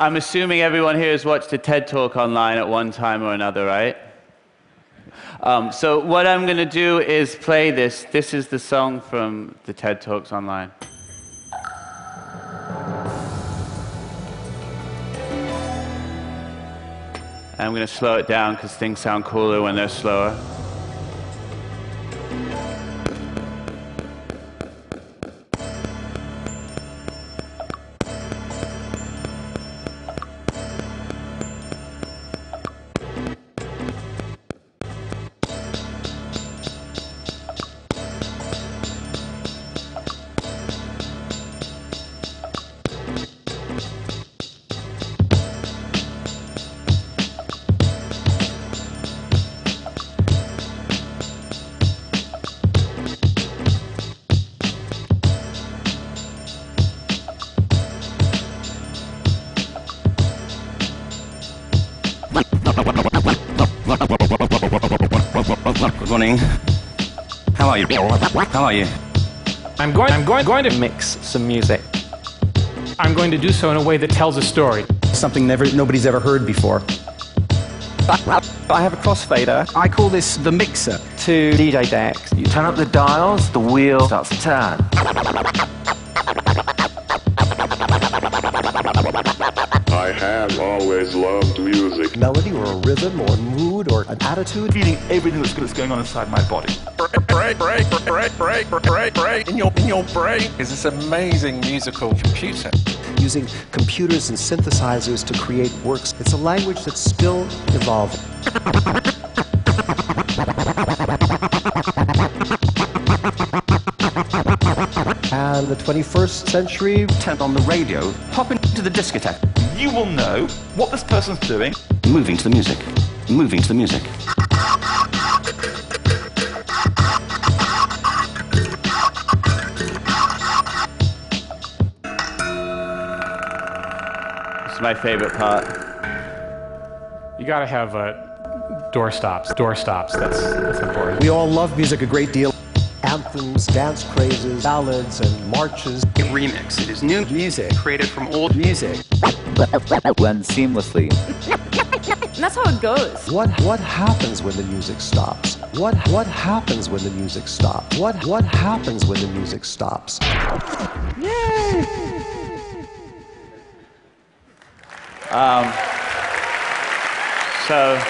I'm assuming everyone here has watched a TED Talk online at one time or another, right? Um, so, what I'm going to do is play this. This is the song from the TED Talks online. I'm going to slow it down because things sound cooler when they're slower. Morning. How are you? How are you? I'm going, I'm going, going to mix some music. I'm going to do so in a way that tells a story. Something never, nobody's ever heard before. I have a crossfader I call this the mixer. to DJ decks. You turn up the dials, the wheel starts to turn. I have always loved music. melody or a rhythm or mood or an attitude. feeling everything that's that's going on inside my body. break, break, break, break, break, break in your in your brain is this amazing musical computer. Using computers and synthesizers to create works. It's a language that's still evolving. And the 21st century, Turn on the radio. Hop into the discotheque. You will know what this person's doing. Moving to the music. Moving to the music. This is my favorite part. You got to have uh, door stops. Door stops. That's that's important. we all love music a great deal. Anthems, dance crazes, ballads, and marches. remix. It is new Music. created from old music. blend seamlessly. And that's how it goes. What what happens when the music stops? What what happens when the music stops? What what happens when the music stops? Yay! Um, So,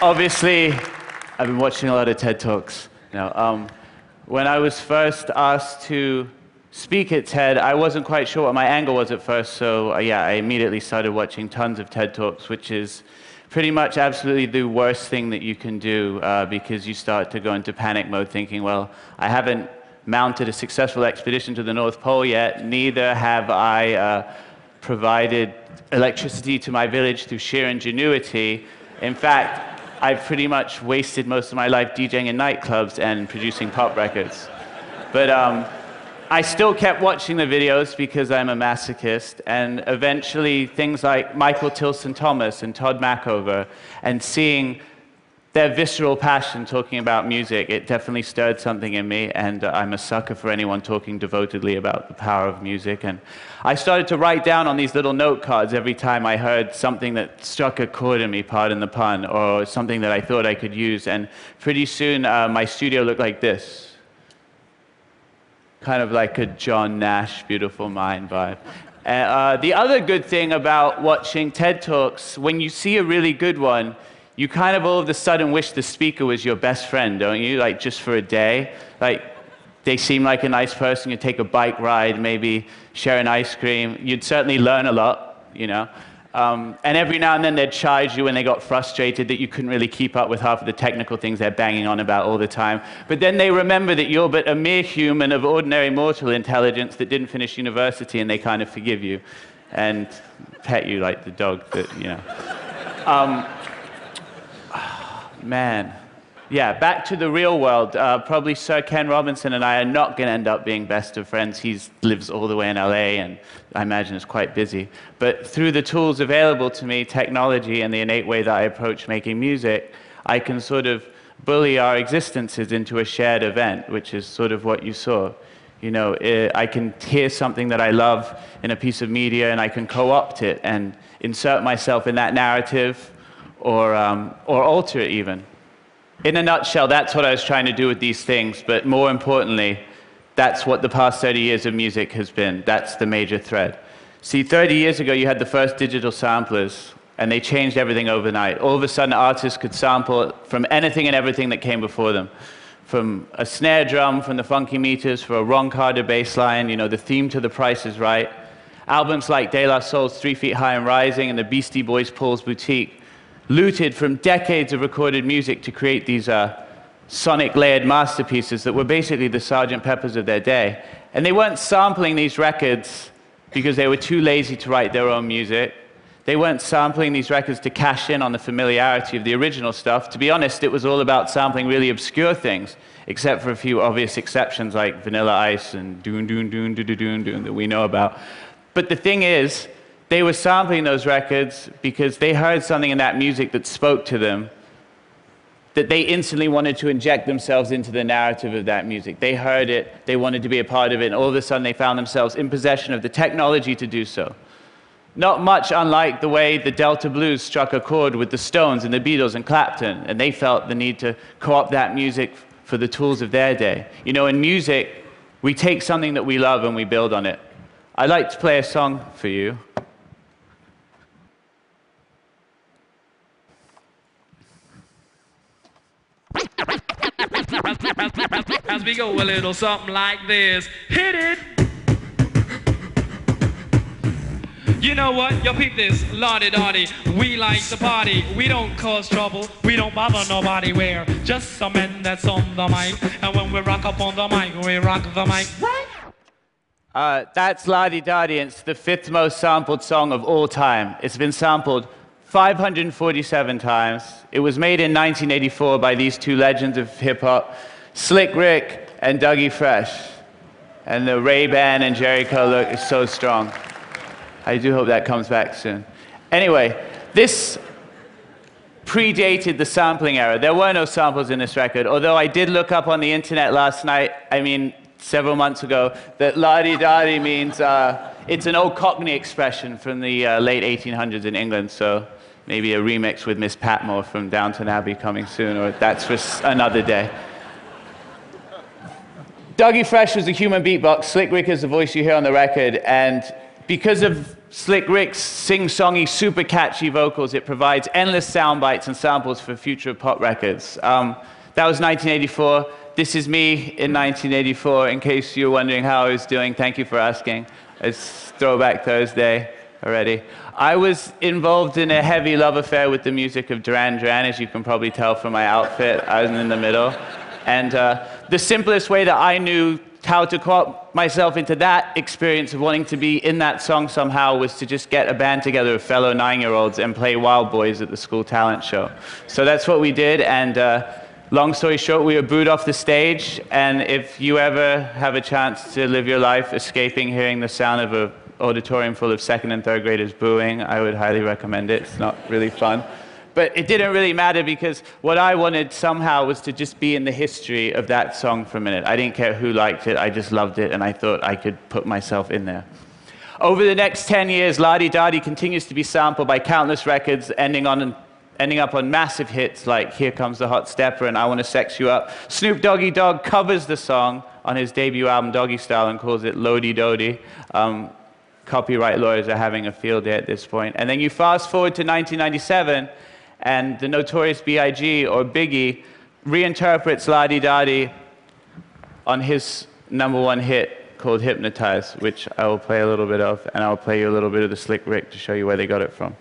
obviously, I've been watching a lot of TED Talks. Now, um, when I was first asked to speak at TED, I wasn't quite sure what my angle was at first, so uh, yeah, I immediately started watching tons of TED Talks, which is pretty much absolutely the worst thing that you can do uh, because you start to go into panic mode thinking, well, I haven't mounted a successful expedition to the North Pole yet, neither have I uh, provided electricity to my village through sheer ingenuity. In fact, I've pretty much wasted most of my life DJing in nightclubs and producing pop records. But um, I still kept watching the videos because I'm a masochist, and eventually things like Michael Tilson Thomas and Todd Machover, and seeing their visceral passion talking about music, it definitely stirred something in me, and uh, I'm a sucker for anyone talking devotedly about the power of music. And I started to write down on these little note cards every time I heard something that struck a chord in me, pardon the pun, or something that I thought I could use. And pretty soon, uh, my studio looked like this kind of like a John Nash, Beautiful Mind vibe. Uh, uh, the other good thing about watching TED Talks, when you see a really good one, you kind of all of a sudden wish the speaker was your best friend, don't you? Like just for a day. Like they seem like a nice person. You'd take a bike ride, maybe share an ice cream. You'd certainly learn a lot, you know. Um, and every now and then they'd charge you when they got frustrated that you couldn't really keep up with half of the technical things they're banging on about all the time. But then they remember that you're but a mere human of ordinary mortal intelligence that didn't finish university and they kind of forgive you and pet you like the dog that, you know. Um, man. Yeah, back to the real world. Uh, probably Sir Ken Robinson and I are not going to end up being best of friends. He lives all the way in LA and I imagine is quite busy. But through the tools available to me, technology, and the innate way that I approach making music, I can sort of bully our existences into a shared event, which is sort of what you saw. You know, eh, I can hear something that I love in a piece of media and I can co opt it and insert myself in that narrative or, um, or alter it even. In a nutshell, that's what I was trying to do with these things, but more importantly, that's what the past 30 years of music has been. That's the major thread. See, 30 years ago, you had the first digital samplers, and they changed everything overnight. All of a sudden, artists could sample from anything and everything that came before them. From a snare drum, from the funky meters, for a Ron Carter bass line, you know, the theme to The Price is Right. Albums like De La Soul's Three Feet High and Rising and the Beastie Boys' Paul's Boutique looted from decades of recorded music to create these uh, sonic layered masterpieces that were basically the Sgt. Peppers of their day. And they weren't sampling these records because they were too lazy to write their own music. They weren't sampling these records to cash in on the familiarity of the original stuff. To be honest, it was all about sampling really obscure things, except for a few obvious exceptions like Vanilla Ice and Doon Doon Doon Doon Doon Doon that we know about. But the thing is, they were sampling those records because they heard something in that music that spoke to them that they instantly wanted to inject themselves into the narrative of that music. They heard it, they wanted to be a part of it, and all of a sudden they found themselves in possession of the technology to do so. Not much unlike the way the Delta Blues struck a chord with the Stones and the Beatles and Clapton, and they felt the need to co opt that music for the tools of their day. You know, in music, we take something that we love and we build on it. I'd like to play a song for you. As we go a little something like this. Hit it! You know what? Yo, peep this. Lottie Dottie. We like to party. We don't cause trouble. We don't bother nobody. We're just some men that's on the mic. And when we rock up on the mic, we rock the mic. Uh, that's Di Da It's the fifth most sampled song of all time. It's been sampled 547 times. It was made in 1984 by these two legends of hip hop, Slick Rick and Dougie Fresh. And the Ray Ban and Jheri curl look is so strong. I do hope that comes back soon. Anyway, this predated the sampling era. There were no samples in this record, although I did look up on the internet last night, I mean, several months ago, that la di da means uh, it's an old Cockney expression from the uh, late 1800s in England, so maybe a remix with Miss Patmore from Downton Abbey coming soon, or that's for another day. Dougie Fresh was a human beatbox. Slick Rick is the voice you hear on the record, and because of Slick Rick's sing-songy, super catchy vocals, it provides endless sound bites and samples for future pop records. Um, that was 1984. This is me in 1984, in case you're wondering how I was doing. Thank you for asking. It's Throwback Thursday already. I was involved in a heavy love affair with the music of Duran Duran, as you can probably tell from my outfit. I was in the middle. And uh, the simplest way that I knew how to co myself into that experience of wanting to be in that song somehow was to just get a band together of fellow nine year olds and play Wild Boys at the school talent show. So that's what we did. And uh, long story short, we were booed off the stage. And if you ever have a chance to live your life escaping hearing the sound of an auditorium full of second and third graders booing, I would highly recommend it. It's not really fun. But it didn't really matter because what I wanted somehow was to just be in the history of that song for a minute. I didn't care who liked it, I just loved it, and I thought I could put myself in there. Over the next 10 years, La Di Da Di continues to be sampled by countless records, ending, on, ending up on massive hits like Here Comes the Hot Stepper and I Wanna Sex You Up. Snoop Doggy Dogg covers the song on his debut album, Doggy Style, and calls it Lodi Dodi. Um, copyright lawyers are having a field day at this point. And then you fast forward to 1997, and the notorious B.I.G. or Biggie reinterprets La Di Da Di on his number one hit called Hypnotize, which I will play a little bit of, and I'll play you a little bit of the Slick Rick to show you where they got it from.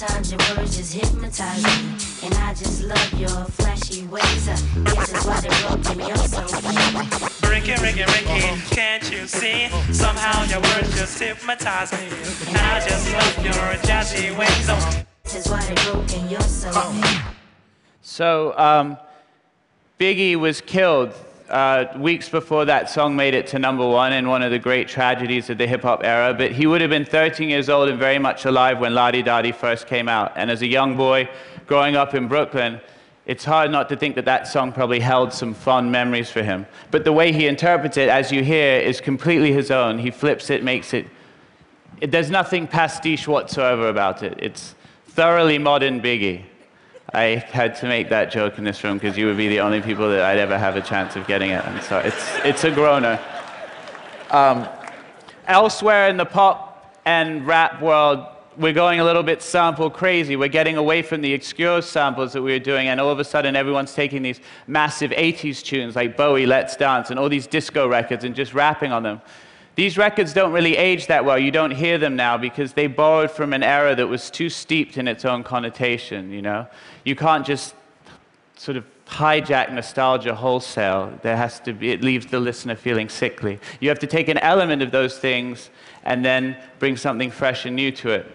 Sometimes your words just hypnotize me, and I just love your flashy ways. Uh, this is why they broke me up so Ricky, Ricky, Ricky, can't you see? Somehow your words just hypnotize me, and I just love your jazzy ways. Oh. This is why they broke you so So, um, Biggie was killed uh, weeks before that song made it to number one in one of the great tragedies of the hip hop era. But he would have been 13 years old and very much alive when La Di Da Di first came out. And as a young boy growing up in Brooklyn, it's hard not to think that that song probably held some fond memories for him. But the way he interprets it, as you hear, is completely his own. He flips it, makes it. it there's nothing pastiche whatsoever about it. It's thoroughly modern Biggie. I had to make that joke in this room because you would be the only people that I'd ever have a chance of getting it. And so it's, it's a groaner. Um, elsewhere in the pop and rap world, we're going a little bit sample crazy. We're getting away from the obscure samples that we were doing, and all of a sudden, everyone's taking these massive 80s tunes like Bowie, Let's Dance, and all these disco records and just rapping on them. These records don't really age that well. You don't hear them now because they borrowed from an era that was too steeped in its own connotation, you know? You can't just sort of hijack nostalgia wholesale. There has to be, it leaves the listener feeling sickly. You have to take an element of those things and then bring something fresh and new to it,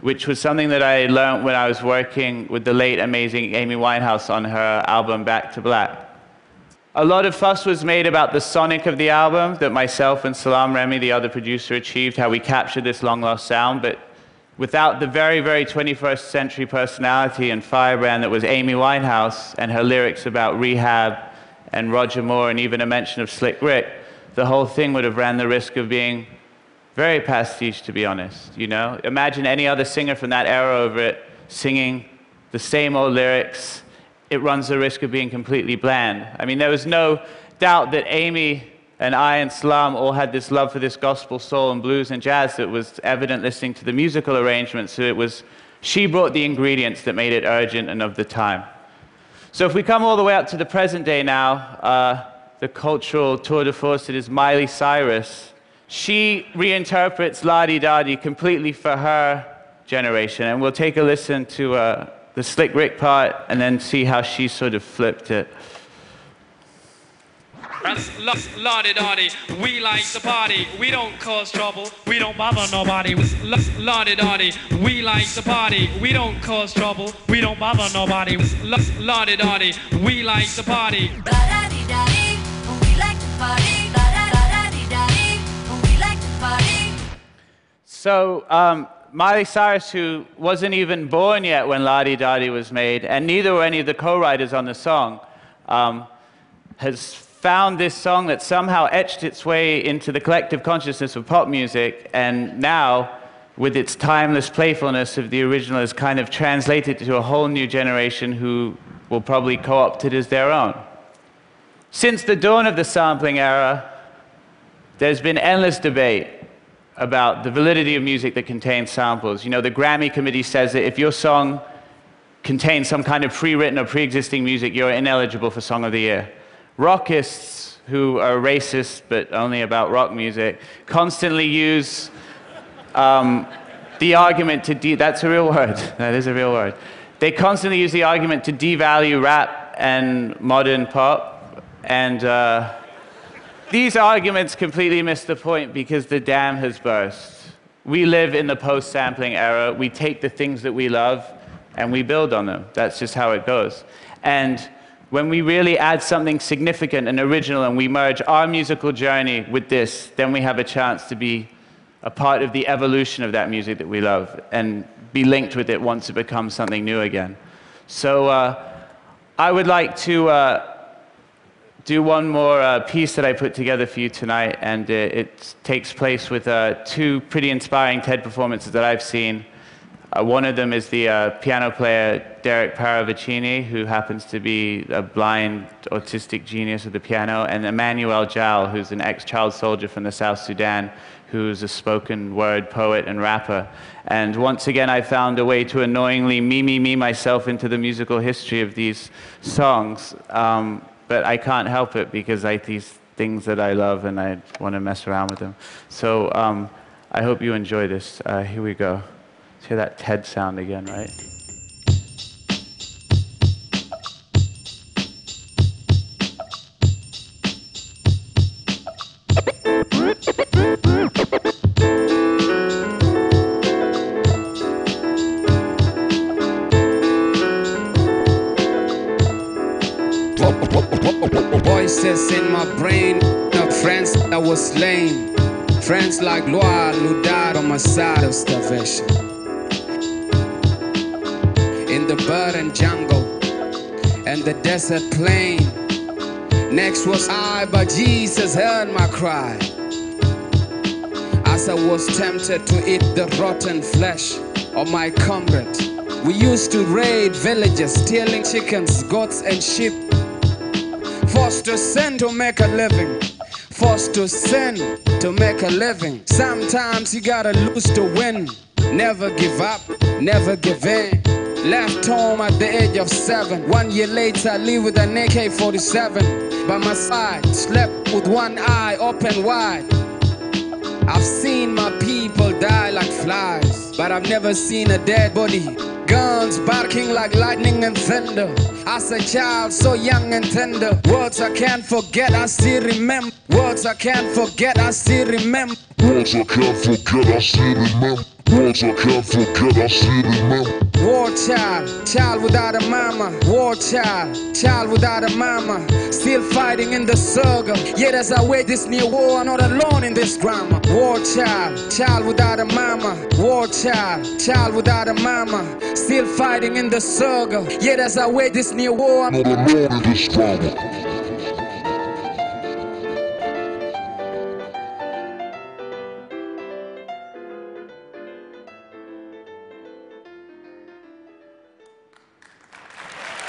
which was something that I learned when I was working with the late, amazing Amy Winehouse on her album Back to Black. A lot of fuss was made about the sonic of the album that myself and Salaam Remi, the other producer, achieved, how we captured this long lost sound, but without the very, very 21st century personality and firebrand that was Amy Winehouse and her lyrics about rehab and Roger Moore and even a mention of Slick Rick, the whole thing would have ran the risk of being very pastiche, to be honest. You know, imagine any other singer from that era over it singing the same old lyrics it runs the risk of being completely bland. I mean, there was no doubt that Amy and I and Salaam all had this love for this gospel, soul, and blues and jazz that was evident listening to the musical arrangements. So it was, she brought the ingredients that made it urgent and of the time. So if we come all the way up to the present day now, uh, the cultural tour de force that is Miley Cyrus, she reinterprets La Di Da Di completely for her generation. And we'll take a listen to uh, the Slick Rick part and then see how she sort of flipped it. Lottie Dottie, we like to party. We don't cause trouble. We don't bother nobody. Lottie Dottie, we like to party. We don't cause trouble. We don't bother nobody. Lottie Dottie, we like to party. So, um, Miley Cyrus, who wasn't even born yet when La Di Da Di was made, and neither were any of the co-writers on the song, um, has found this song that somehow etched its way into the collective consciousness of pop music, and now, with its timeless playfulness of the original, is kind of translated to a whole new generation who will probably co-opt it as their own. Since the dawn of the sampling era, there's been endless debate about the validity of music that contains samples. You know, the Grammy committee says that if your song contains some kind of pre-written or pre-existing music, you're ineligible for Song of the Year. Rockists, who are racist but only about rock music, constantly use um, the argument to de- that's a real word. That is a real word. They constantly use the argument to devalue rap and modern pop, and uh, these arguments completely miss the point because the dam has burst. We live in the post sampling era. We take the things that we love and we build on them. That's just how it goes. And when we really add something significant and original and we merge our musical journey with this, then we have a chance to be a part of the evolution of that music that we love and be linked with it once it becomes something new again. So uh, I would like to. Uh, do one more uh, piece that I put together for you tonight, and it, it takes place with uh, two pretty inspiring TED performances that I've seen. Uh, one of them is the uh, piano player Derek Paravicini, who happens to be a blind autistic genius of the piano, and Emmanuel Jal, who's an ex-child soldier from the South Sudan, who's a spoken word poet and rapper. And once again, I found a way to annoyingly me, me, me myself into the musical history of these songs. Um, but I can't help it because I these things that I love and I want to mess around with them. So um, I hope you enjoy this. Uh, here we go. Let's hear that TED sound again, right? In my brain of friends that was slain. Friends like Loire who died on my side of starvation. In the burden jungle and the desert plain. Next was I, but Jesus heard my cry. As I was tempted to eat the rotten flesh of my comrade. We used to raid villages, stealing chickens, goats, and sheep. Forced to sin to make a living. Forced to sin to make a living. Sometimes you gotta lose to win. Never give up, never give in. Left home at the age of seven. One year later, I leave with an AK 47 by my side. Slept with one eye open wide. I've seen my people die like flies, but I've never seen a dead body. Guns barking like lightning and thunder. As a child, so young and tender. Words I can't forget, I still remember. Words I can't forget, I still remember. Words I can't forget, I still remember. Words I can't forget, I still remember. War child, child without a mama. War child, child without a mama. Still fighting in the struggle. Yet as I wait this new war, I'm not alone in this drama. War child, child without a mama. War child, child without a mama. Still fighting in the struggle. Yet as I wait this new war, I'm not alone in this drama.